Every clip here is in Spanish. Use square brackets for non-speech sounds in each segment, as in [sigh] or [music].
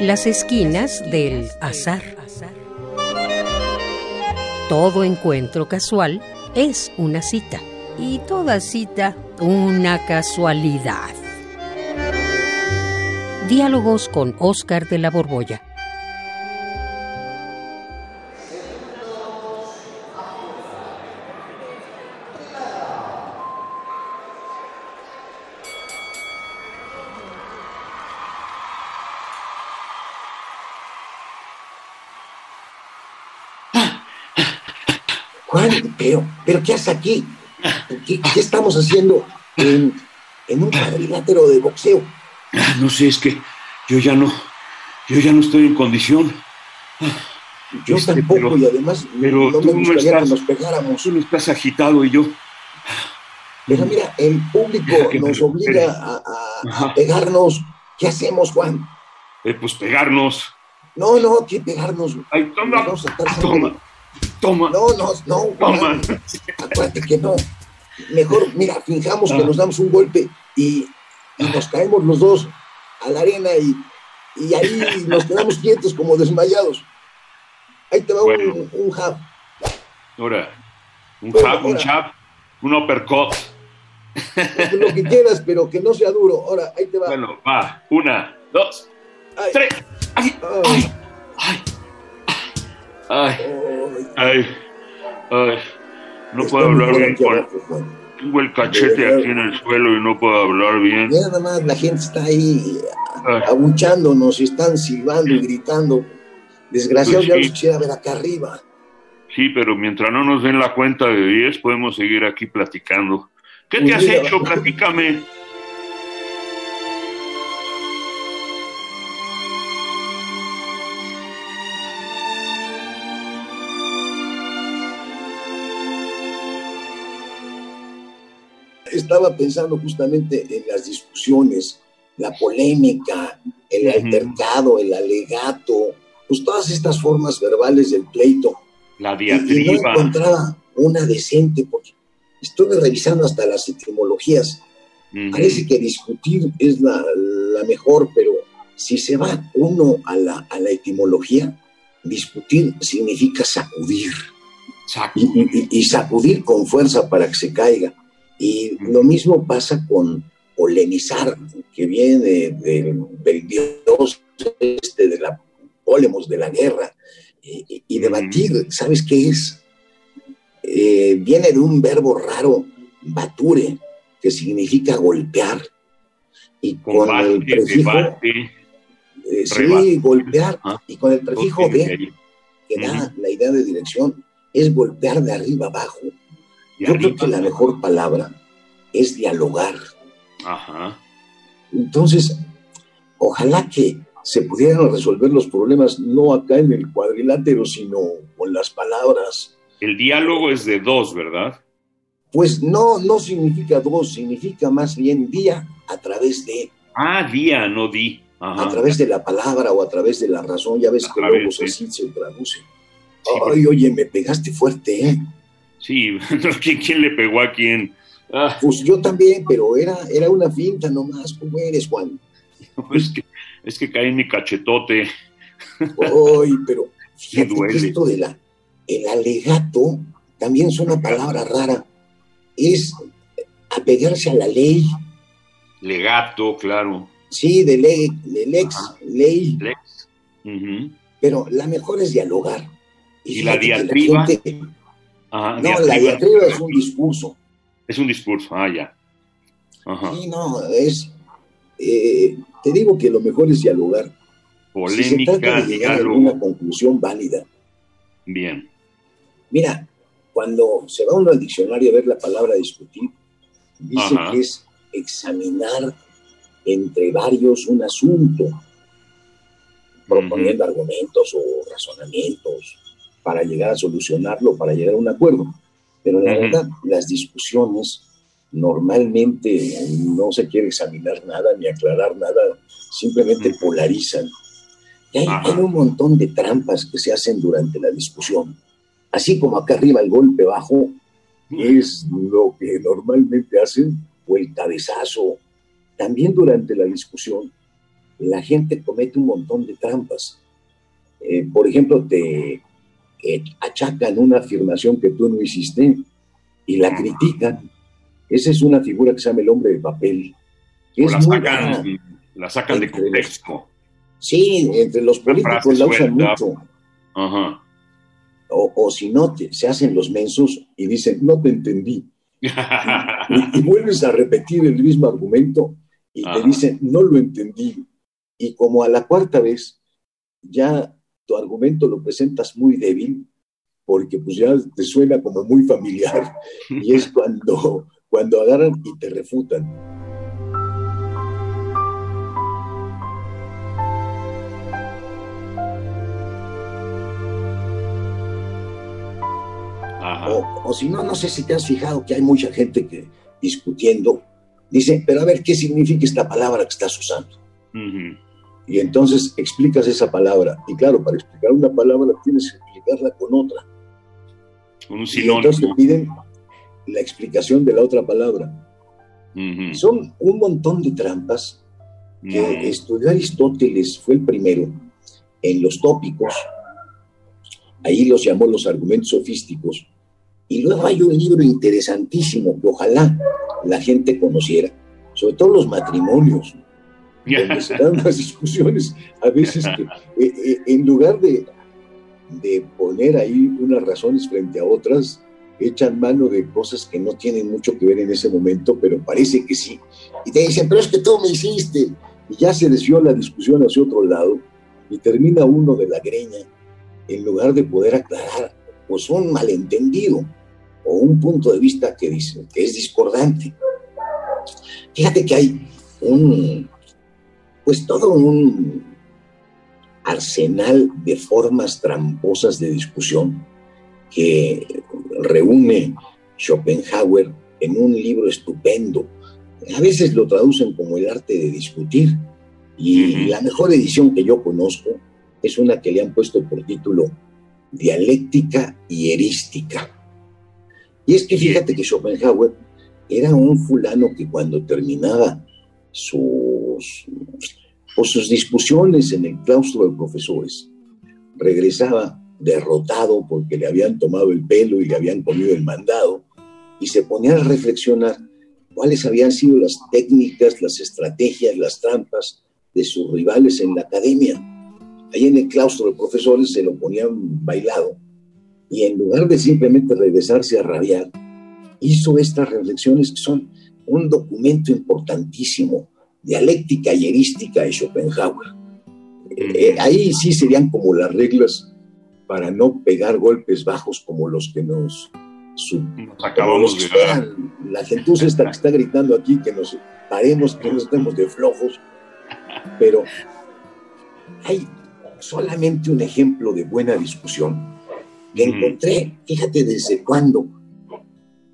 Las esquinas del azar. Todo encuentro casual es una cita y toda cita una casualidad. Diálogos con Oscar de la Borbolla. Juan, pero, pero ¿qué haces aquí? ¿Qué, qué estamos haciendo en, en un cuadrilátero de boxeo? No sé, es que yo ya no, yo ya no estoy en condición. Yo Este, tampoco, pero- y además pero no tú me no gustaría estás- que nos pegáramos. Tú no estás agitado y yo. Pero mira, el público nos obliga a, pegarnos. ¿Qué hacemos, Juan? Eh, pues pegarnos. No, no, que pegarnos. Ay, toma, vamos a estar haciendo- toma, toma, No, no, no, toma. Acuérdate que no. Mejor, mira, finjamos que Ah. nos damos un golpe y, y nos caemos los dos a la arena y, y ahí nos quedamos quietos como desmayados. Ahí te va Bueno. un, un jab. Ahora, un Bueno, jab, un jab, un uppercut. Lo que quieras, pero que no sea duro. Ahora, ahí te va. Bueno, va. Una, dos, Ay, tres. Ay, ay, ay, ay, ay, ay. ay. No puedo hablar bien con. Tengo el cachete aquí en el suelo y no puedo hablar bien. Mira, nada más la gente está ahí Ay, abuchándonos, están silbando y gritando. Desgraciados, Pues ya sí. los quisiera ver acá arriba. Sí, pero mientras no nos den la cuenta de 10, podemos seguir aquí platicando. ¿Qué te Pues has mira. hecho? Platícame. Estaba pensando justamente en las discusiones, la polémica, el altercado, el alegato, pues todas estas formas verbales del pleito. La Y, y no diatriba. encontraba una decente, porque estuve revisando hasta las etimologías. Ujú. Parece que discutir es la, la mejor, pero si se va uno a la, a la etimología, discutir significa sacudir. Saco. y, y- y sacudir con fuerza para que se caiga. Y lo mismo pasa con polemizar, que viene del, del dios este de la polemos, de la guerra, y, debatir, ¿sabes qué es? Eh, viene de un verbo raro, bature, que significa golpear. Y con el prefijo, debate. eh, sí, golpear, Ajá. y con el prefijo de, ir. que da la idea de dirección, es golpear de arriba abajo. Yo creo que la mejor palabra es dialogar. Ajá. Entonces, ojalá que se pudieran resolver los problemas no acá en el cuadrilátero, sino con las palabras. El diálogo es de dos, ¿verdad? Pues no, no significa dos, significa más bien día a través de, Ah, día, no di. Ajá. a través de la palabra o a través de la razón. Ya ves A que luego así se traduce. Sí, Ay, oye, me pegaste fuerte, ¿eh? Sí, [laughs] ¿quién, quién le pegó a quién? Ah, Pues yo también, pero era, era una finta nomás. ¿Cómo eres, Juan? [laughs] es, que, es que caí en mi cachetote. Ay, pero [laughs] fíjate duele. esto de la, el alegato también es una palabra rara. Es apegarse a la ley, Legato, claro. sí, de ley, de lex, Ajá. ley, Lex. Pero la mejor es dialogar. ¿Y la diatriba? gente- Ajá, no, diatriba. la diatriba es un discurso. Es un discurso, ah, ya. Ajá. Sí, no, es. eh, te digo que lo mejor es dialogar. Si se Polémica, trata de llegar a alguna conclusión válida. Bien. Mira, cuando se va uno al diccionario a ver la palabra discutir, dice Ajá. que es examinar entre varios un asunto, proponiendo argumentos o razonamientos para llegar a solucionarlo, para llegar a un acuerdo. Pero la Ujú. verdad, las discusiones normalmente no se quiere examinar nada ni aclarar nada, simplemente Ujú. polarizan. Y hay, hay un montón de trampas que se hacen durante la discusión. Así como acá arriba el golpe bajo es lo que normalmente hacen, o el cabezazo, también durante la discusión la gente comete un montón de trampas. Eh, por ejemplo, te achacan una afirmación que tú no hiciste y la critican. Esa es una figura que se llama el hombre de papel. la, sacan, la, sacan, de contexto. sí, entre los políticos la usan mucho. O, si no, se hacen los mensos y dicen, no te entendí. [laughs] y, vuelves a repetir el mismo argumento y te dicen, no lo entendí. Y como a la cuarta vez, ya tu argumento lo presentas muy débil, porque pues ya te suena como muy familiar, y es [laughs] cuando, cuando agarran y te refutan. O, si no, no sé si te has fijado que hay mucha gente que discutiendo dice, pero a ver, ¿qué significa esta palabra que estás usando? Y entonces explicas esa palabra. Y claro, para explicar una palabra tienes que explicarla con otra. Un y entonces te piden la explicación de la otra palabra. Son un montón de trampas que estudió Aristóteles, fue el primero, en los tópicos, ahí los llamó los argumentos sofísticos, y luego hay un libro interesantísimo que ojalá la gente conociera, sobre todo los matrimonios, donde se dan unas [laughs] discusiones a veces que eh, eh, en lugar de, de poner ahí unas razones frente a otras, echan mano de cosas que no tienen mucho que ver en ese momento, pero parece que sí. Y te dicen, pero es que tú me hiciste. Y ya se desvió la discusión hacia otro lado y termina uno de la greña en lugar de poder aclarar pues un malentendido o un punto de vista que, dice, que es discordante. Fíjate que hay un, pues todo un arsenal de formas tramposas de discusión que reúne Schopenhauer en un libro estupendo. A veces lo traducen como el arte de discutir y la mejor edición que yo conozco es una que le han puesto por título Dialéctica y Erística. Y es que fíjate que Schopenhauer era un fulano que cuando terminaba sus, sus discusiones en el claustro de profesores, regresaba derrotado porque le habían tomado el pelo y le habían comido el mandado, y se ponía a reflexionar cuáles habían sido las técnicas, las estrategias, las trampas de sus rivales en la academia. Ahí en el claustro de profesores se lo ponían bailado y en lugar de simplemente regresarse a rabiar, hizo estas reflexiones que son un documento importantísimo, dialéctica y erística de Schopenhauer. Eh, ahí sí serían como las reglas para no pegar golpes bajos como los que nos, acabamos de ver. La gentuza que está gritando aquí que nos paremos, que no estemos de flojos, pero hay solamente un ejemplo de buena discusión encontré, fíjate desde cuándo,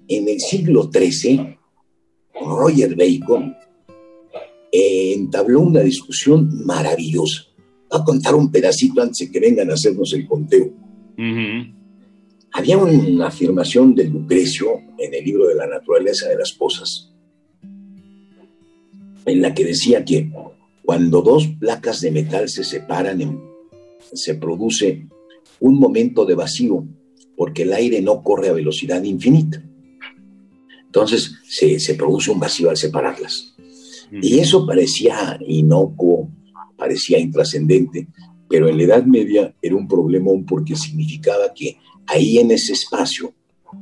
en el siglo XIII, Roger Bacon eh, entabló una discusión maravillosa. Voy a contar un pedacito antes de que vengan a hacernos el conteo. Había una afirmación de Lucrecio en el libro de la naturaleza de las cosas, en la que decía que cuando dos placas de metal se separan, se produce un momento de vacío, porque el aire no corre a velocidad infinita. Entonces se, produce un vacío al separarlas. Y eso parecía inocuo, parecía intrascendente, pero en la Edad Media era un problemón porque significaba que ahí en ese espacio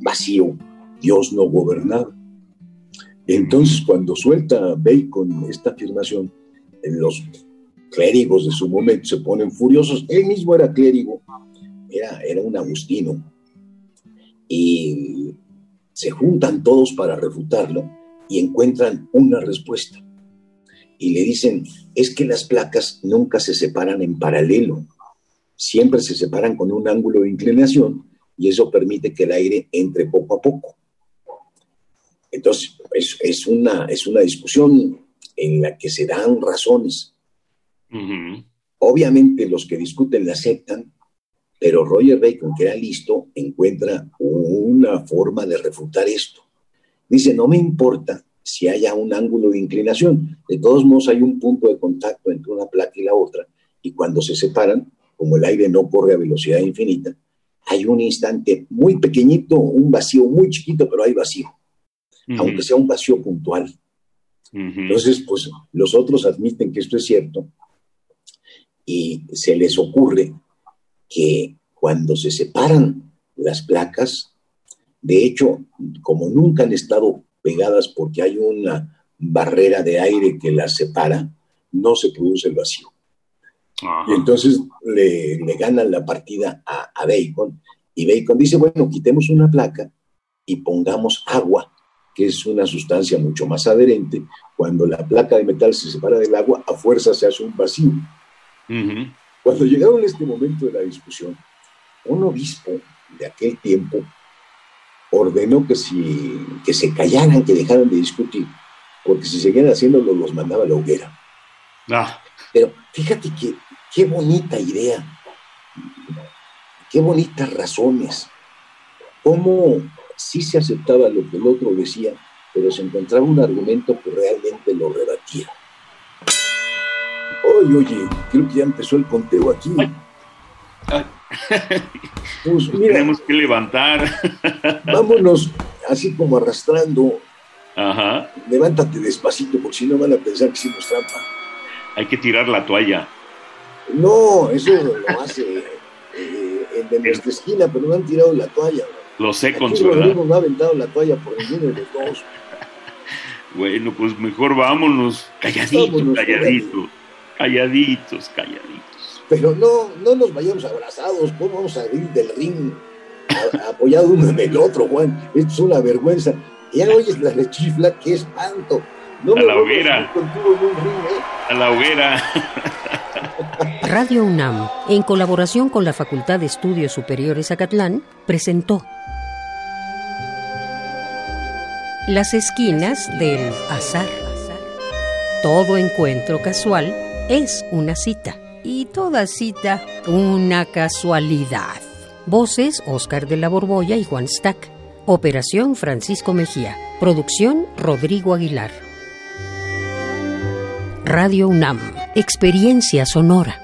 vacío Dios no gobernaba. Entonces cuando suelta Bacon esta afirmación, los clérigos de su momento se ponen furiosos. Él mismo era clérigo era, un agustino, y se juntan todos para refutarlo y encuentran una respuesta. Y le dicen, es que las placas nunca se separan en paralelo, siempre se separan con un ángulo de inclinación y eso permite que el aire entre poco a poco. Entonces, es, una, es una discusión en la que se dan razones. Obviamente los que discuten la aceptan, pero Roger Bacon, que era listo, encuentra una forma de refutar esto. Dice, no me importa si haya un ángulo de inclinación. De todos modos, hay un punto de contacto entre una placa y la otra, y cuando se separan, como el aire no corre a velocidad infinita, hay un instante muy pequeñito, un vacío muy chiquito, pero hay vacío, aunque sea un vacío puntual. Entonces, pues los otros admiten que esto es cierto y se les ocurre que cuando se separan las placas, de hecho, como nunca han estado pegadas porque hay una barrera de aire que las separa, no se produce el vacío. Y entonces le, ganan la partida a, a, Bacon y Bacon dice, bueno, quitemos una placa y pongamos agua, que es una sustancia mucho más adherente. Cuando la placa de metal se separa del agua, a fuerza se hace un vacío. Cuando llegaron a este momento de la discusión, un obispo de aquel tiempo ordenó que, si, que se callaran, que dejaran de discutir, porque si seguían haciéndolo los mandaba a la hoguera. Ah. Pero fíjate que qué bonita idea, qué bonitas razones, cómo sí se aceptaba lo que el otro decía, pero se encontraba un argumento que realmente lo rebatía. Oye, oye, creo que ya empezó el conteo aquí. [laughs] Pues Tenemos que levantar. vámonos así como arrastrando. Ajá. Levántate despacito, porque si no van a pensar que hicimos trampa. Hay que tirar la toalla. No, eso lo hace eh, el de nuestra esquina, pero no han tirado la toalla. Lo sé, con no ha aventado la toalla por ninguno de los dos. Bueno, pues mejor vámonos. Calladitos, calladitos. Calladitos, calladitos. Pero no, no nos vayamos abrazados. ¿Cómo vamos a ir del ring apoyado uno en el otro, Juan? Esto es una vergüenza. Ya oyes la rechifla, qué espanto. No a la hoguera. ¿eh? A la hoguera. Radio UNAM, en colaboración con la Facultad de Estudios Superiores Acatlán, presentó Las esquinas del azar. Todo encuentro casual es una cita y toda cita una casualidad. Voces Oscar de la Borbolla y Juan Stack. Operación Francisco Mejía. Producción Rodrigo Aguilar. Radio UNAM. Experiencia sonora.